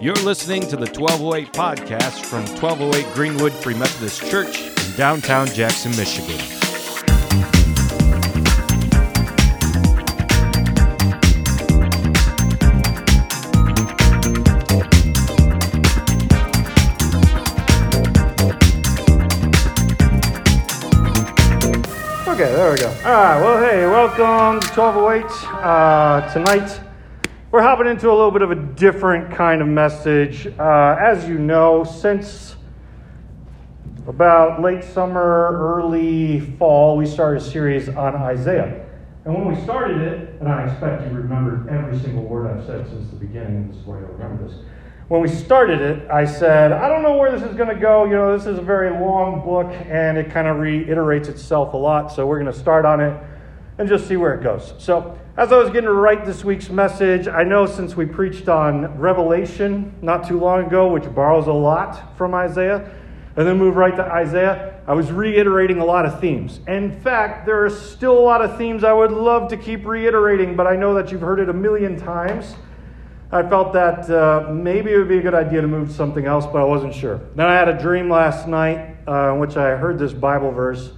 You're listening to the 1208 podcast from 1208 Greenwood Free Methodist Church in downtown Jackson, Michigan. Okay, there we go. All right, well, hey, welcome to 1208. Uh, tonight, we're hopping into a little bit of a different kind of message. Uh, as you know, since about late summer, early fall, we started a series on Isaiah. And when we started it, and I expect you remembered every single word I've said since the beginning, this is why you'll remember this. When we started it, I said, I don't know where this is going to go. You know, this is a very long book, and it kind of reiterates itself a lot. So we're going to start on it and just see where it goes. So, as I was getting to write this week's message, I know since we preached on Revelation not too long ago, which borrows a lot from Isaiah, and then move right to Isaiah, I was reiterating a lot of themes. In fact, there are still a lot of themes I would love to keep reiterating, but I know that you've heard it a million times. I felt that uh, maybe it would be a good idea to move to something else, but I wasn't sure. Then I had a dream last night uh, in which I heard this Bible verse.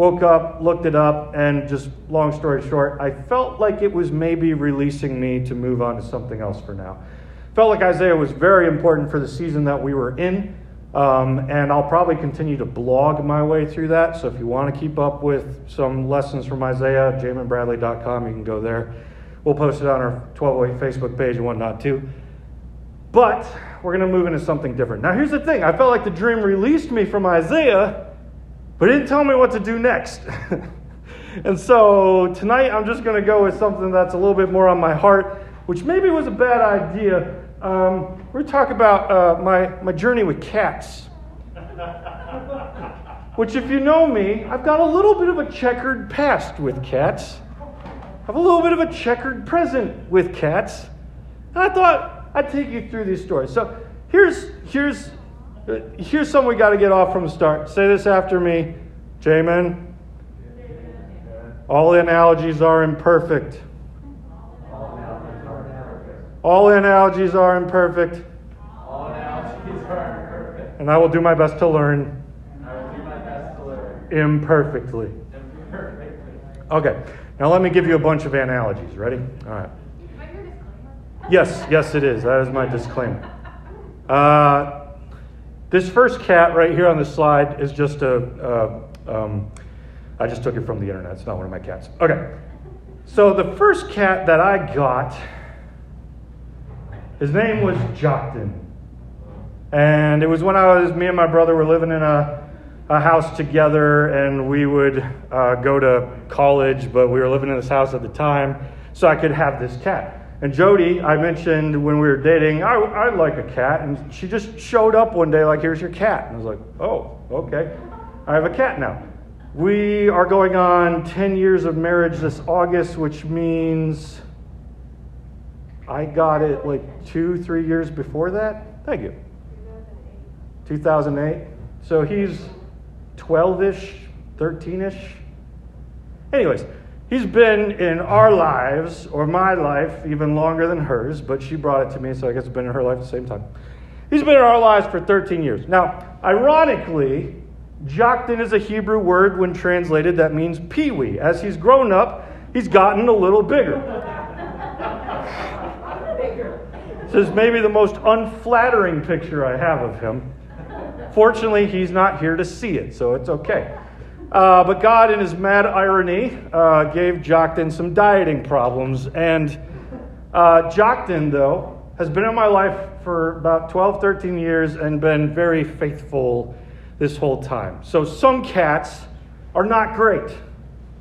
Woke up, looked it up, and just long story short, I felt like it was maybe releasing me to move on to something else for now. Felt like Isaiah was very important for the season that we were in, um, and I'll probably continue to blog my way through that. So if you want to keep up with some lessons from Isaiah, jaminbradley.com, you can go there. We'll post it on our 1208 Facebook page and whatnot too. But we're going to move into something different. Now, here's the thing I felt like the dream released me from Isaiah, but it didn't tell me what to do next. and so tonight I'm just going to go with something that's a little bit more on my heart, which maybe was a bad idea. Um, we're going to talk about uh, my, my journey with cats. which, if you know me, I've got a little bit of a checkered past with cats have a little bit of a checkered present with cats. And I thought I'd take you through these stories. So here's here's here's something we got to get off from the start. Say this after me, Jamin. All analogies are imperfect. All analogies are imperfect. All analogies are imperfect. And I will do my best to learn I will do my best to learn imperfectly. imperfectly. Okay. Now let me give you a bunch of analogies. Ready? All right. Yes, yes, it is. That is my disclaimer. Uh, this first cat right here on the slide is just a. Uh, um, I just took it from the internet. It's not one of my cats. Okay. So the first cat that I got, his name was Joktan. And it was when I was, me and my brother were living in a a house together and we would uh, go to college, but we were living in this house at the time, so I could have this cat. And Jody, I mentioned when we were dating, I, I like a cat, and she just showed up one day, like, here's your cat. And I was like, oh, okay. I have a cat now. We are going on 10 years of marriage this August, which means I got it like two, three years before that. Thank you. 2008. So he's 12 ish, 13 ish. Anyways, he's been in our lives, or my life, even longer than hers, but she brought it to me, so I guess it's been in her life at the same time. He's been in our lives for 13 years. Now, ironically, Joktan is a Hebrew word when translated that means peewee. As he's grown up, he's gotten a little bigger. This is maybe the most unflattering picture I have of him. Fortunately, he's not here to see it, so it's okay. Uh, but God, in his mad irony, uh, gave Joktan some dieting problems. And uh, Joktan, though, has been in my life for about 12, 13 years and been very faithful this whole time. So some cats are not great.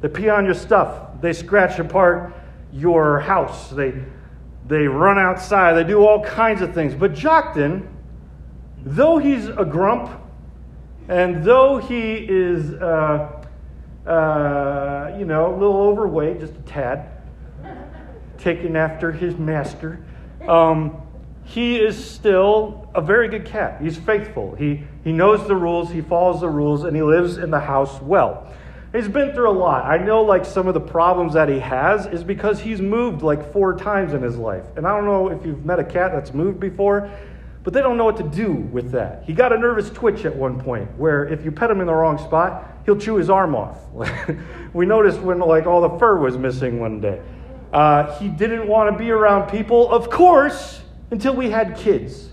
They pee on your stuff, they scratch apart your house, they, they run outside, they do all kinds of things. But Joktan, though he's a grump, and though he is, uh, uh, you know, a little overweight, just a tad, taken after his master, um, he is still a very good cat. He's faithful. He, he knows the rules, he follows the rules, and he lives in the house well. He's been through a lot. I know, like, some of the problems that he has is because he's moved like four times in his life. And I don't know if you've met a cat that's moved before, but they don't know what to do with that. He got a nervous twitch at one point where if you pet him in the wrong spot, he'll chew his arm off. we noticed when, like, all the fur was missing one day. Uh, he didn't want to be around people, of course, until we had kids.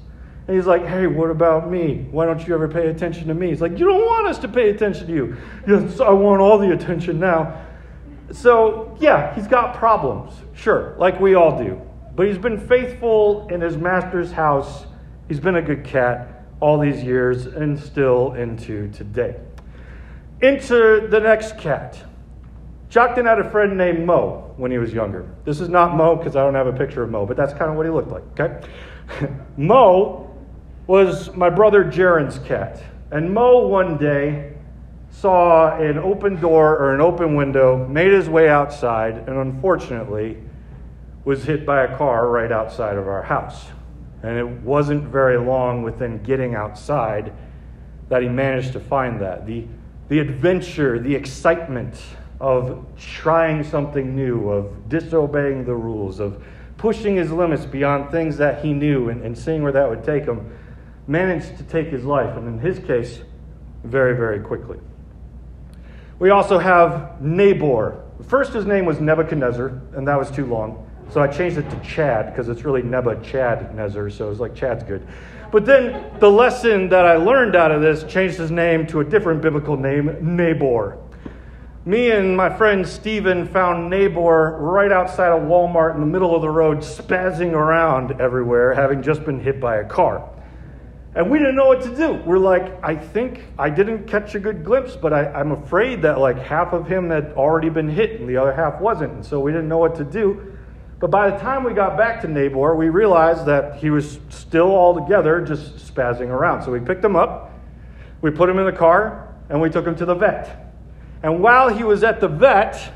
And he's like, hey, what about me? Why don't you ever pay attention to me? He's like, you don't want us to pay attention to you. Yes, I want all the attention now. So, yeah, he's got problems, sure, like we all do. But he's been faithful in his master's house. He's been a good cat all these years and still into today. Into the next cat. Joktan had a friend named Mo when he was younger. This is not Mo because I don't have a picture of Mo, but that's kind of what he looked like, okay? Mo was my brother Jaron's cat. And Mo one day saw an open door or an open window, made his way outside, and unfortunately was hit by a car right outside of our house. And it wasn't very long within getting outside that he managed to find that. The, the adventure, the excitement of trying something new, of disobeying the rules, of pushing his limits beyond things that he knew and, and seeing where that would take him managed to take his life, and in his case, very, very quickly. We also have Nabor. First, his name was Nebuchadnezzar, and that was too long. So I changed it to Chad because it's really Neba Chad Nezer, so it's like Chad's good. But then the lesson that I learned out of this changed his name to a different biblical name, Nabor. Me and my friend Stephen found Nabor right outside of Walmart in the middle of the road, spazzing around everywhere, having just been hit by a car. And we didn't know what to do. We're like, I think I didn't catch a good glimpse, but I, am afraid that like half of him had already been hit and the other half wasn't. And so we didn't know what to do. But by the time we got back to Nabor, we realized that he was still all together, just spazzing around. So we picked him up, we put him in the car, and we took him to the vet. And while he was at the vet,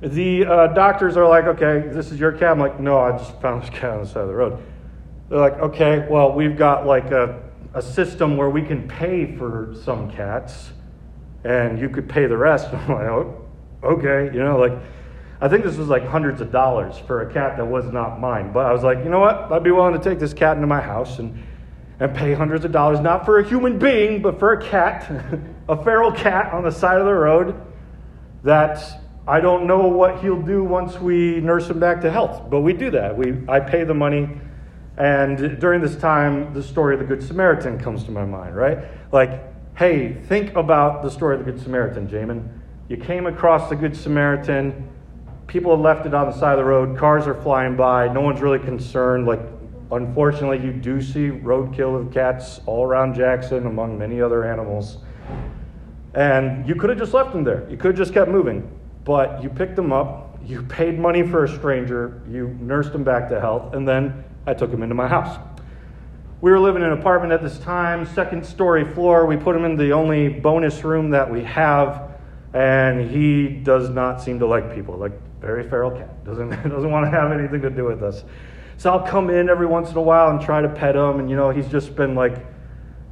the uh, doctors are like, okay, this is your cat. I'm like, no, I just found this cat on the side of the road. They're like, okay, well, we've got like a, a system where we can pay for some cats and you could pay the rest. I'm like, oh, okay, you know, like, I think this was like hundreds of dollars for a cat that was not mine. But I was like, you know what? I'd be willing to take this cat into my house and, and pay hundreds of dollars, not for a human being, but for a cat, a feral cat on the side of the road that I don't know what he'll do once we nurse him back to health. But we do that. We, I pay the money and during this time, the story of the Good Samaritan comes to my mind, right? Like, hey, think about the story of the Good Samaritan, Jamin. You came across the Good Samaritan, people have left it on the side of the road, cars are flying by, no one's really concerned. Like, unfortunately, you do see roadkill of cats all around Jackson, among many other animals. And you could have just left them there. You could have just kept moving. But you picked them up, you paid money for a stranger, you nursed them back to health, and then I took him into my house. We were living in an apartment at this time, second story floor. We put him in the only bonus room that we have, and he does not seem to like people. Like very feral cat doesn't doesn't want to have anything to do with us. So I'll come in every once in a while and try to pet him, and you know he's just been like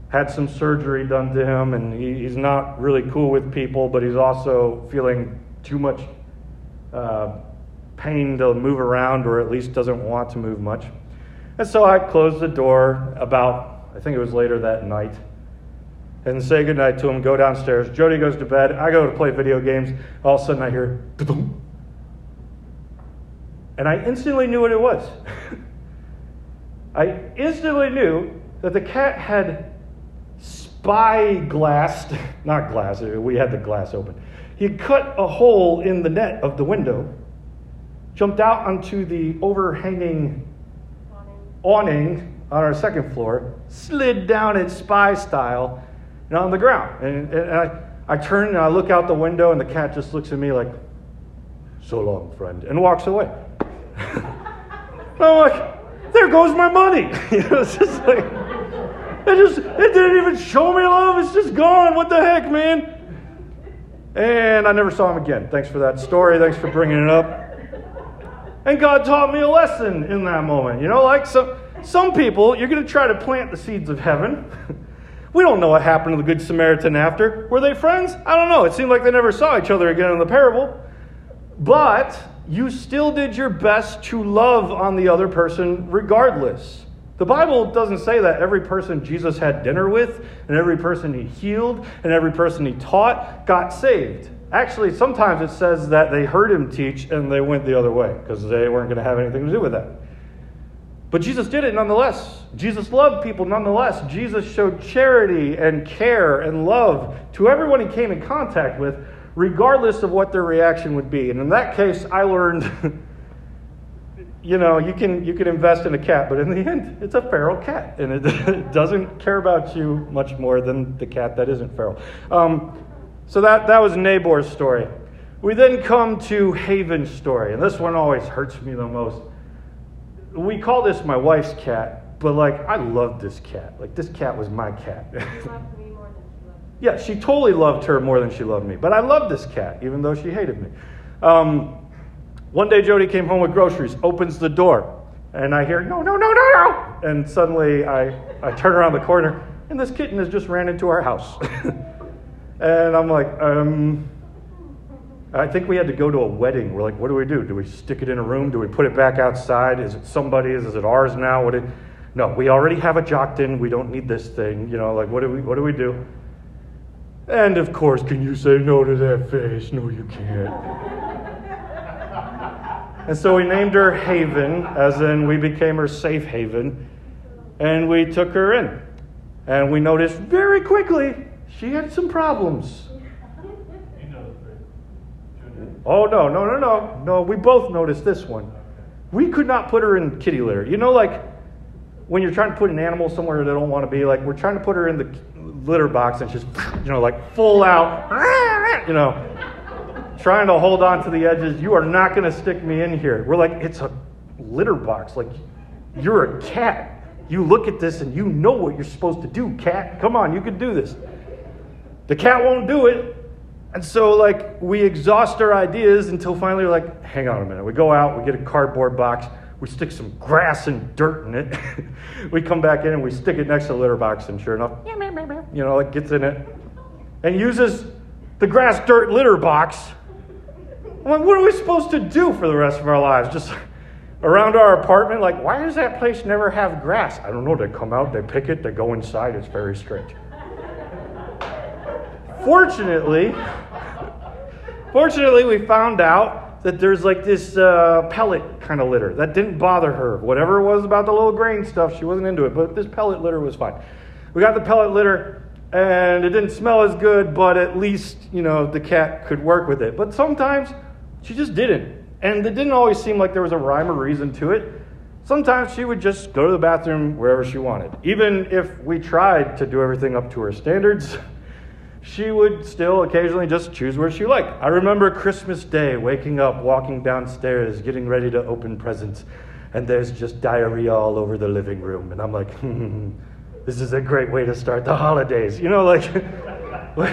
had some surgery done to him, and he, he's not really cool with people, but he's also feeling too much uh, pain to move around, or at least doesn't want to move much. And so I close the door about, I think it was later that night, and say goodnight to him, go downstairs. Jody goes to bed. I go to play video games. All of a sudden I hear, boom. And I instantly knew what it was. I instantly knew that the cat had spy glassed, not glass, we had the glass open. He cut a hole in the net of the window, jumped out onto the overhanging awning on our second floor, slid down in spy style and on the ground. And, and I, I turn and I look out the window, and the cat just looks at me like, so long, friend, and walks away. I'm like, there goes my money. it's just like, it just, it didn't even show me love. It's just gone. What the heck, man? And I never saw him again. Thanks for that story. Thanks for bringing it up. And God taught me a lesson in that moment. You know, like some, some people, you're going to try to plant the seeds of heaven. We don't know what happened to the Good Samaritan after. Were they friends? I don't know. It seemed like they never saw each other again in the parable. But you still did your best to love on the other person regardless. The Bible doesn't say that every person Jesus had dinner with, and every person he healed, and every person he taught got saved. Actually, sometimes it says that they heard him teach and they went the other way because they weren't going to have anything to do with that. But Jesus did it nonetheless. Jesus loved people nonetheless. Jesus showed charity and care and love to everyone he came in contact with, regardless of what their reaction would be. And in that case, I learned you know, you can, you can invest in a cat, but in the end, it's a feral cat, and it, doesn't care about you much more than the cat that isn't feral. Um, so that, that was Nabor's story. We then come to Haven's story, and this one always hurts me the most. We call this my wife's cat, but like, I loved this cat. Like, this cat was my cat. Yeah, she totally loved her more than she loved me, but I loved this cat, even though she hated me. Um, one day, Jody came home with groceries, opens the door, and I hear, no, no, no, no, no. And suddenly I, I turn around the corner, and this kitten has just ran into our house. and I'm like, um, I think we had to go to a wedding. We're like, what do we do? Do we stick it in a room? Do we put it back outside? Is it somebody's? Is it ours now? What? No, we already have a Joktan. We don't need this thing. You know, like what do we? What do we do? And of course, can you say no to that face? No, you can't. And so we named her Haven, as in we became her safe haven, and we took her in. And we noticed very quickly she had some problems. Oh, no, no, no, no. No, we both noticed this one. We could not put her in kitty litter. You know, like when you're trying to put an animal somewhere they don't want to be, like we're trying to put her in the litter box and she's, you know, like full out, you know, trying to hold on to the edges. You are not going to stick me in here. We're like, it's a litter box. Like, you're a cat. You look at this and you know what you're supposed to do, cat. Come on, you can do this. The cat won't do it. And so, like, we exhaust our ideas until finally we're like, hang on a minute. We go out, we get a cardboard box, we stick some grass and dirt in it. we come back in and we stick it next to the litter box, and sure enough, you know, it gets in it and uses the grass dirt litter box I'm like, what are we supposed to do for the rest of our lives? Just around our apartment? Like, why does that place never have grass? I don't know. They come out, they pick it, they go inside. It's very strict. fortunately, fortunately, we found out that there's like this uh, pellet kind of litter that didn't bother her. Whatever it was about the little grain stuff, she wasn't into it. But this pellet litter was fine. We got the pellet litter and it didn't smell as good, but at least, you know, the cat could work with it. But sometimes she just didn't. And it didn't always seem like there was a rhyme or reason to it. Sometimes she would just go to the bathroom wherever she wanted. Even if we tried to do everything up to her standards, she would still occasionally just choose where she liked. I remember Christmas Day waking up, walking downstairs, getting ready to open presents, and there's just diarrhea all over the living room. And I'm like, hmm, this is a great way to start the holidays. You know, like, what,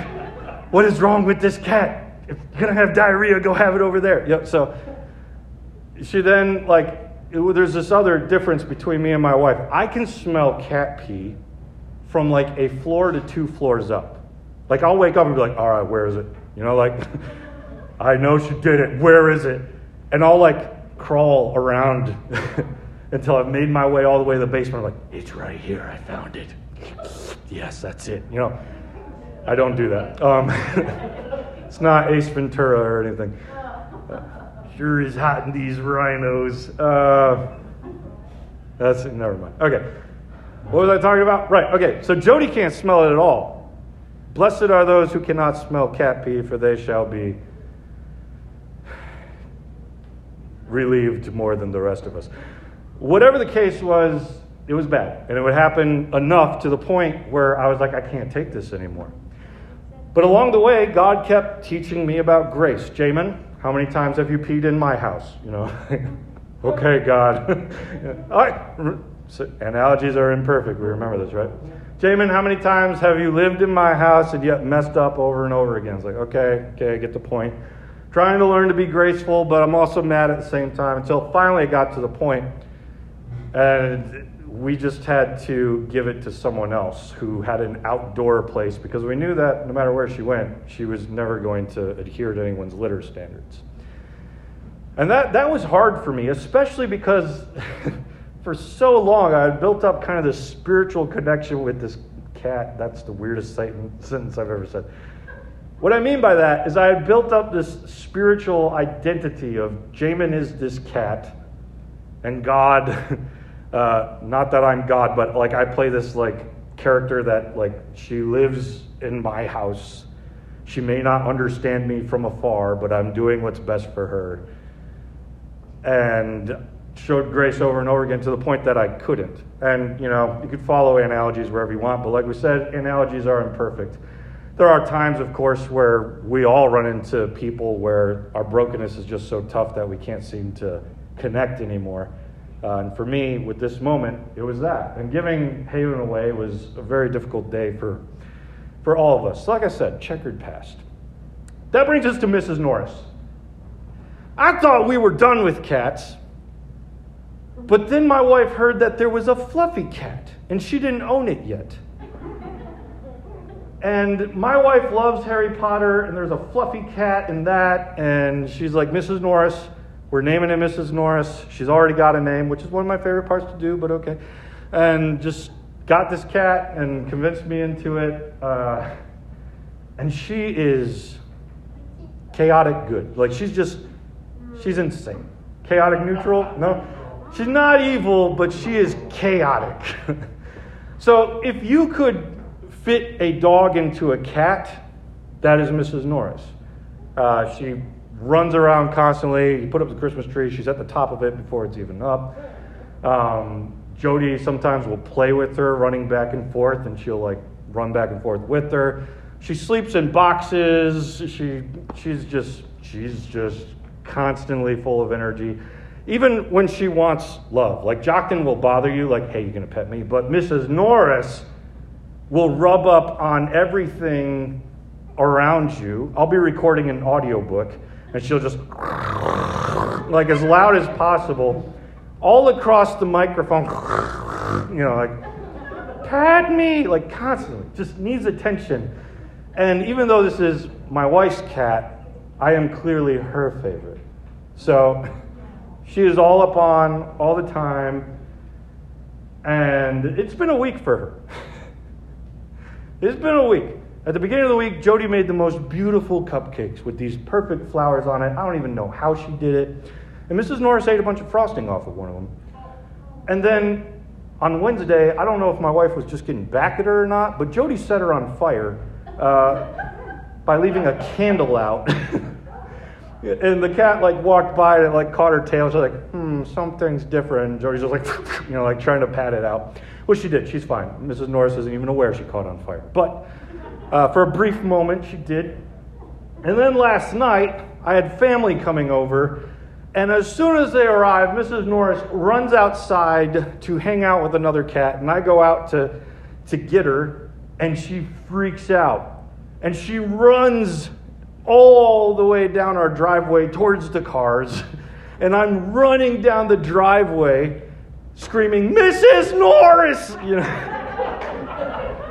what is wrong with this cat? if you're gonna have diarrhea, go have it over there. Yep. So she then like it, there's this other difference between me and my wife. I can smell cat pee from like a floor to two floors up. Like I'll wake up and be like, all right, where is it? You know, like I know she did it. Where is it? And I'll like crawl around until I've made my way all the way to the basement. I'm like, it's right here. I found it. Yes, that's it. You know, I don't do that. Um, It's not Ace Ventura or anything. Sure is hot in these rhinos. Uh, that's never mind. Okay. What was I talking about? Right. Okay. So Jody can't smell it at all. Blessed are those who cannot smell cat pee, for they shall be relieved more than the rest of us. Whatever the case was, it was bad. And it would happen enough to the point where I was like, I can't take this anymore. But along the way, God kept teaching me about grace. Jamin, how many times have you peed in my house? You know, okay, God. All right. So analogies are imperfect. We remember this, right? Jamin, how many times have you lived in my house and yet messed up over and over again? It's like, okay, okay, I get the point. Trying to learn to be graceful, but I'm also mad at the same time until finally it got to the. And we just had to give it to someone else who had an outdoor place because we knew that no matter where she went, she was never going to adhere to anyone's litter standards. And that, that was hard for me, especially because for so long I had built up kind of this spiritual connection with this cat. That's the weirdest sentence I've ever said. What I mean by that is I had built up this spiritual identity of Jamin is this cat, and God, uh, not that I'm God, but like I play this like character that like she lives in my house. She may not understand me from afar, but I'm doing what's best for her and showed grace over and over again to the point that I couldn't. And, you know, you could follow analogies wherever you want, but like we said, analogies are imperfect. There are times, of course, where we all run into people where our brokenness is just so tough that we can't seem to connect anymore. Uh, and for me, with this moment, it was that. And giving Haven away was a very difficult day for, for all of us. Like I said, checkered past. That brings us to Mrs. Norris. I thought we were done with cats. But then my wife heard that there was a fluffy cat, and she didn't own it yet. And my wife loves Harry Potter, and there's a fluffy cat in that, and she's like, Mrs. Norris, we're naming it Mrs. Norris. She's already got a name, which is one of my favorite parts to do, but okay. And just got this cat and convinced me into it. Uh, and she is chaotic good. Like, she's just She's insane. Chaotic neutral? No. She's not evil, but she is chaotic. so if you could fit a dog into a cat, that is Mrs. Norris. Uh, she runs around constantly. You put up the Christmas tree, she's at the top of it before it's even up. Um, Jody sometimes will play with her, running back and forth, and she'll like run back and forth with her. She sleeps in boxes. She she's just she's just constantly full of energy. Even when she wants love. Like Joktan will bother you, like, hey, you're going to pet me. But Mrs. Norris will rub up on everything around you. I'll be recording an audiobook, and she'll just, like, as loud as possible, all across the microphone, you know, like, pat me, like, constantly, just needs attention. And even though this is my wife's cat, I am clearly her favorite. So she is all up on all the time, and it's been a week for her. it's been a week. At the beginning of the week, Jody made the most beautiful cupcakes with these perfect flowers on it. I don't even know how she did it. And Mrs. Norris ate a bunch of frosting off of one of them. And then on Wednesday, I don't know if my wife was just getting back at her or not, but Jody set her on fire uh, by leaving a candle out. And the cat like walked by and it like caught her tail. She's like, hmm, something's different. And Jody's just like, you know, like trying to pat it out. Well, she did. She's fine. Mrs. Norris isn't even aware she caught on fire. But uh, for a brief moment, she did. And then last night, I had family coming over. And as soon as they arrive, Mrs. Norris runs outside to hang out with another cat. And I go out to, to get her, and she freaks out. And she runs all the way down our driveway towards the cars. And I'm running down the driveway screaming, Mrs. Norris! You know?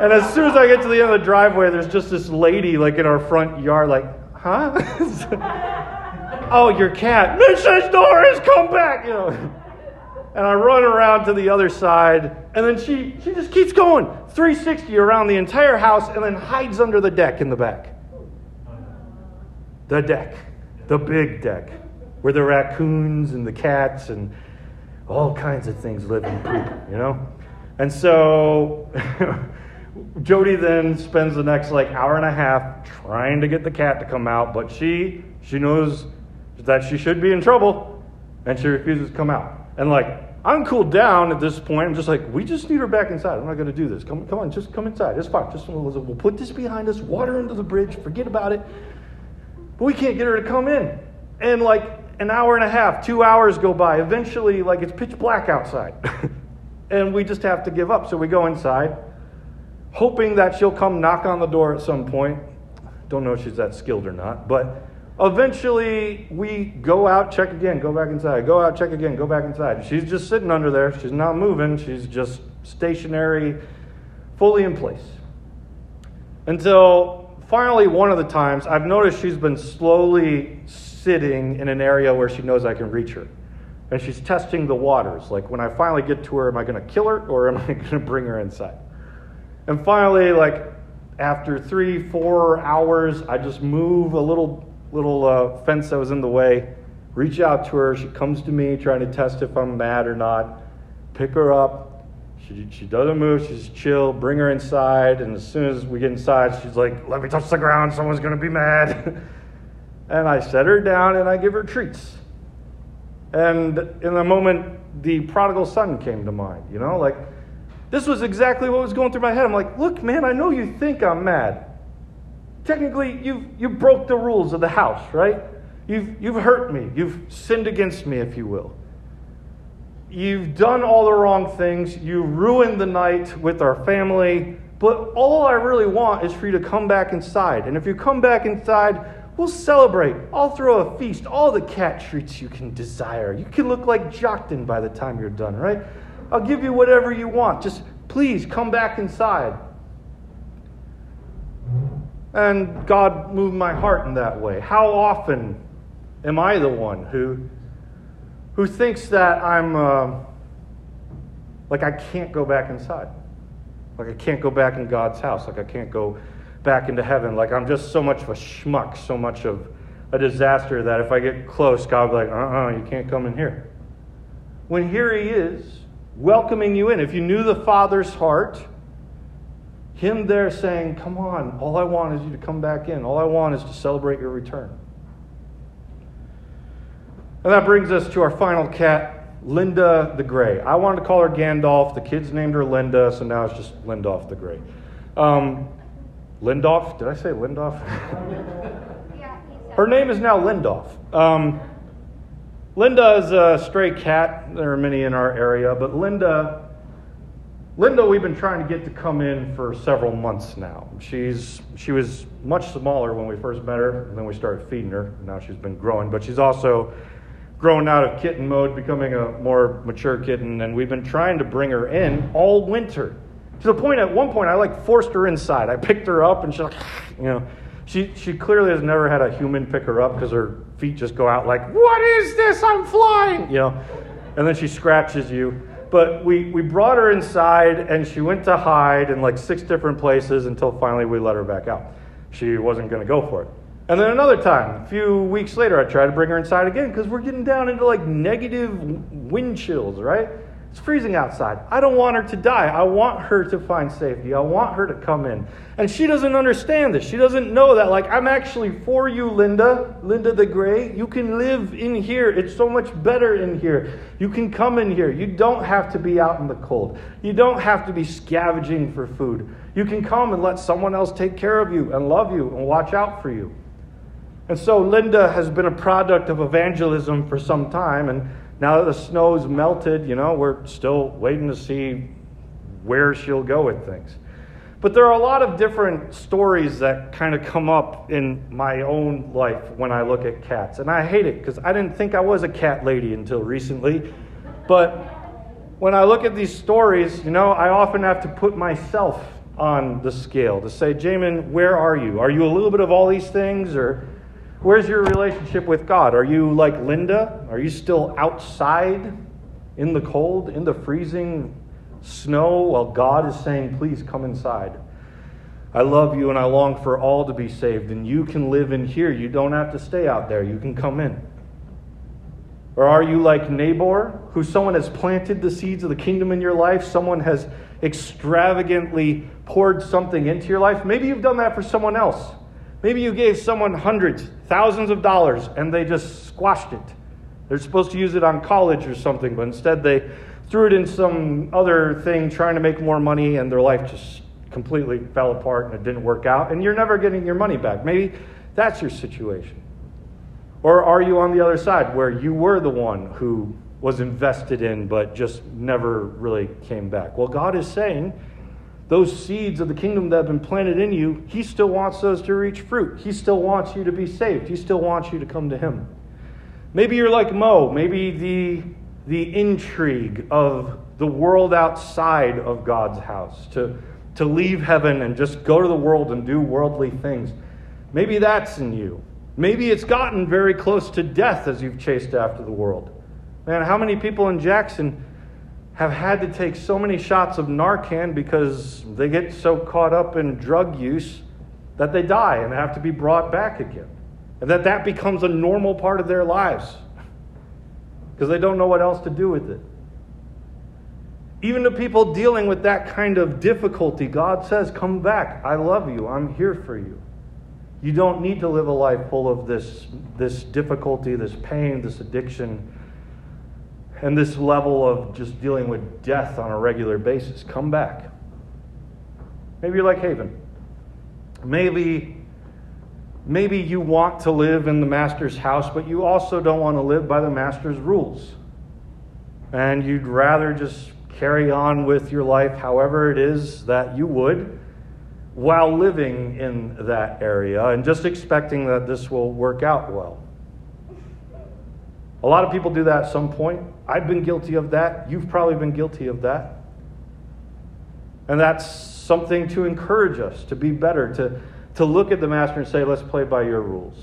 and as soon as I get to the end of the driveway, there's just this lady like in our front yard, like, huh? oh, your cat. Mrs. Norris, come back! You know. And I run around to the other side, and then she, she just keeps going 360 around the entire house and then hides under the deck in the back the deck, the big deck, where the raccoons and the cats and all kinds of things live and poop, you know? And so Jody then spends the next like hour and a half trying to get the cat to come out, but she she knows that she should be in trouble and she refuses to come out. And like I'm cooled down at this point. I'm just like, we just need her back inside. I'm not going to do this. Come, come on, just come inside. It's fine. Just we'll, we'll put this behind us. Water under the bridge. Forget about it. But we can't get her to come in. And like an hour and a half, two hours go by. Eventually, like it's pitch black outside. and we just have to give up. So we go inside, hoping that she'll come knock on the door at some point. Don't know if she's that skilled or not, but Eventually, we go out, check again, go back inside, go out, check again, go back inside. She's just sitting under there. She's not moving. She's just stationary, fully in place. Until finally, one of the times, I've noticed she's been slowly sitting in an area where she knows I can reach her. And she's testing the waters. Like, when I finally get to her, am I going to kill her or am I going to bring her inside? And finally, like, after three, four hours, I just move a little, little uh, fence that was in the way, reach out to her. She comes to me, trying to test if I'm mad or not. Pick her up, she, she doesn't move. She's chill. Bring her inside. And as soon as we get inside, she's like, let me touch the ground. Someone's going to be mad. and I set her down and I give her treats. And in a moment, the prodigal son came to mind. You know, like, this was exactly what was going through my head. I'm like, look, man, I know you think I'm mad. Technically, you you broke the rules of the house, right? You've, you've hurt me. You've sinned against me, if you will. You've done all the wrong things. You ruined the night with our family. But all I really want is for you to come back inside. And if you come back inside, we'll celebrate. I'll throw a feast, all the cat treats you can desire. You can look like Joktan by the time you're done, right? I'll give you whatever you want. Just please come back inside. And God moved my heart in that way. How often am I the one who who thinks that I'm uh, like I can't go back inside. Like I can't go back in God's house. Like I can't go back into heaven. Like I'm just so much of a schmuck, so much of a disaster that if I get close, God will be like, uh uh-uh, uh you can't come in here. When here He is, welcoming you in. If you knew the Father's heart, Him there saying, Come on, all I want is you to come back in. All I want is to celebrate your return. And that brings us to our final cat, Linda the Gray. I wanted to call her Gandalf. The kids named her Linda, so now it's just Lindolf the Gray. Um, Lindolf? Did I say Lindolf? her name is now Lindolf. Um, Linda is a stray cat. There are many in our area, but Linda, Linda, we've been trying to get to come in for several months now. She's she was much smaller when we first met her, and then we started feeding her. Now she's been growing, but she's also grown out of kitten mode, becoming a more mature kitten, and we've been trying to bring her in all winter. To the point, at one point, I like forced her inside. I picked her up, and she's like, you know, she she clearly has never had a human pick her up because her feet just go out like, what is this? I'm flying, you know, and then she scratches you. But we, we brought her inside and she went to hide in like six different places until finally we let her back out. She wasn't going to go for it. And then another time, a few weeks later, I tried to bring her inside again because we're getting down into like negative wind chills, right? It's freezing outside. I don't want her to die. I want her to find safety. I want her to come in. And she doesn't understand this. She doesn't know that, like, I'm actually for you, Linda, Linda the Gray. You can live in here. It's so much better in here. You can come in here. You don't have to be out in the cold. You don't have to be scavenging for food. You can come and let someone else take care of you and love you and watch out for you. And so Linda has been a product of evangelism for some time, and now that the snow's melted, you know, we're still waiting to see where she'll go with things. But there are a lot of different stories that kind of come up in my own life when I look at cats. And I hate it because I didn't think I was a cat lady until recently. But when I look at these stories, you know, I often have to put myself on the scale to say, Jamin, where are you? Are you a little bit of all these things or Where's your relationship with God? Are you like Linda? Are you still outside in the cold, in the freezing snow, while God is saying, Please come inside? I love you and I long for all to be saved, and you can live in here. You don't have to stay out there, you can come in. Or are you like Nabor, who someone has planted the seeds of the kingdom in your life? Someone has extravagantly poured something into your life? Maybe you've done that for someone else. Maybe you gave someone hundreds, thousands of dollars, and they just squashed it. They're supposed to use it on college or something, but instead they threw it in some other thing trying to make more money, and their life just completely fell apart and it didn't work out, and you're never getting your money back. Maybe that's your situation. Or are you on the other side where you were the one who was invested in but just never really came back? Well, God is saying, those seeds of the kingdom that have been planted in you, He still wants those to reach fruit. He still wants you to be saved. He still wants you to come to Him. Maybe you're like Mo. Maybe the, the intrigue of the world outside of God's house, to, to leave heaven and just go to the world and do worldly things. Maybe that's in you. Maybe it's gotten very close to death as you've chased after the world. Man, how many people in Jackson have had to take so many shots of Narcan because they get so caught up in drug use that they die and have to be brought back again? And that that becomes a normal part of their lives because they don't know what else to do with it. Even to people dealing with that kind of difficulty, God says, Come back. I love you. I'm here for you. You don't need to live a life full of this, this difficulty, this pain, this addiction, and this level of just dealing with death on a regular basis. Come back. Maybe you're like Haven. Maybe, maybe you want to live in the master's house, but you also don't want to live by the master's rules. And you'd rather just carry on with your life however it is that you would while living in that area and just expecting that this will work out well. A lot of people do that at some point. I've been guilty of that. You've probably been guilty of that. And that's something to encourage us to be better, to, to look at the master and say, let's play by your rules.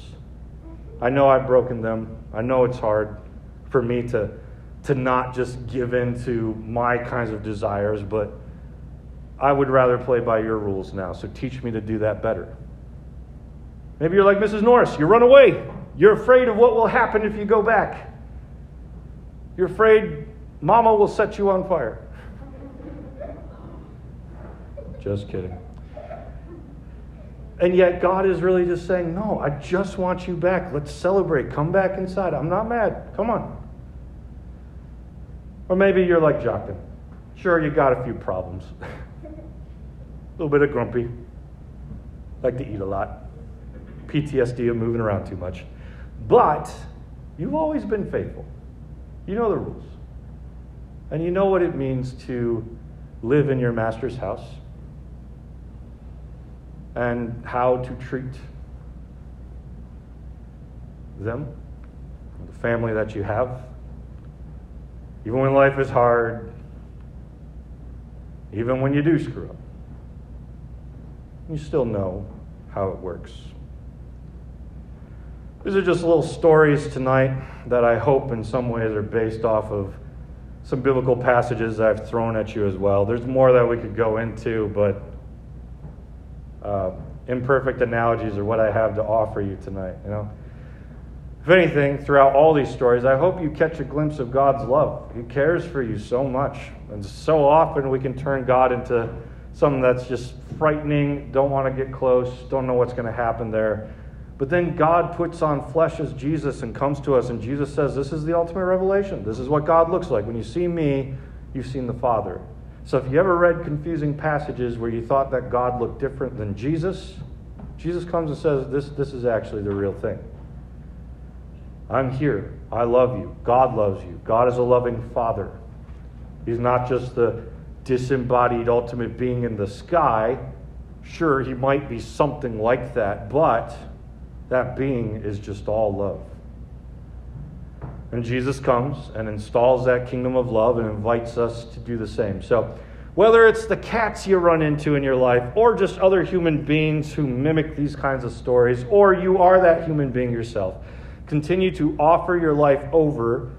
I know I've broken them. I know it's hard for me to, to not just give in to my kinds of desires, but I would rather play by your rules now, so teach me to do that better. Maybe you're like Mrs. Norris, you run away. You're afraid of what will happen if you go back. You're afraid mama will set you on fire. Just kidding. And yet, God is really just saying, No, I just want you back. Let's celebrate. Come back inside. I'm not mad. Come on. Or maybe you're like Joktan. Sure, you got a few problems. A little bit of grumpy. Like to eat a lot. PTSD of moving around too much. But you've always been faithful. You know the rules. And you know what it means to live in your master's house and how to treat them, the family that you have. Even when life is hard, even when you do screw up you still know how it works. These are just little stories tonight that I hope in some ways are based off of some biblical passages I've thrown at you as well. There's more that we could go into, but uh, imperfect analogies are what I have to offer you tonight. You know, if anything, throughout all these stories, I hope you catch a glimpse of God's love. He cares for you so much, and so often we can turn God into something that's just frightening, don't want to get close, don't know what's going to happen there. But then God puts on flesh as Jesus and comes to us, and Jesus says, This is the ultimate revelation. This is what God looks like. When you see me, you've seen the Father. So if you ever read confusing passages where you thought that God looked different than Jesus, Jesus comes and says, This, this is actually the real thing. I'm here. I love you. God loves you. God is a loving Father. He's not just the disembodied ultimate being in the sky. Sure, he might be something like that, but that being is just all love. And Jesus comes and installs that kingdom of love and invites us to do the same. So, whether it's the cats you run into in your life, or just other human beings who mimic these kinds of stories, or you are that human being yourself, continue to offer your life over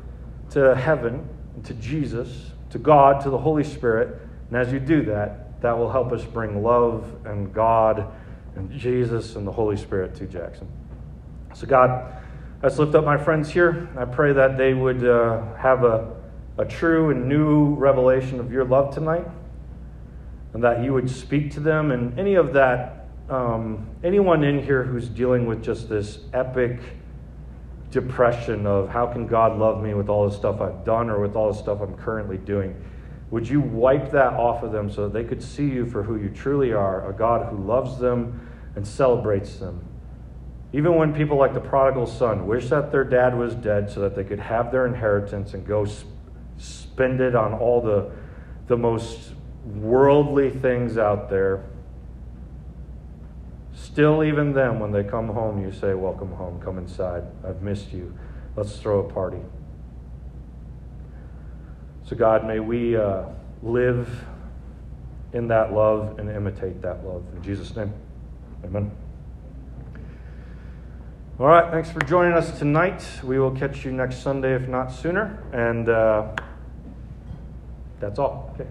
to heaven, to Jesus, to God, to the Holy Spirit. And as you do that, that will help us bring love and God and Jesus and the Holy Spirit to Jackson. So, God, let's lift up my friends here. I pray that they would uh, have a, a true and new revelation of your love tonight, and that you would speak to them. And any of that, um, anyone in here who's dealing with just this epic depression of how can God love me with all the stuff I've done or with all the stuff I'm currently doing. Would you wipe that off of them so that they could see you for who you truly are, a God who loves them and celebrates them? Even when people like the prodigal son wish that their dad was dead so that they could have their inheritance and go spend it on all the, the most worldly things out there. Still, even them, when they come home, you say, Welcome home, come inside. I've missed you. Let's throw a party. So, God, may we uh, live in that love and imitate that love. In Jesus' name, amen. All right, thanks for joining us tonight. We will catch you next Sunday, if not sooner. And uh, that's all. Okay.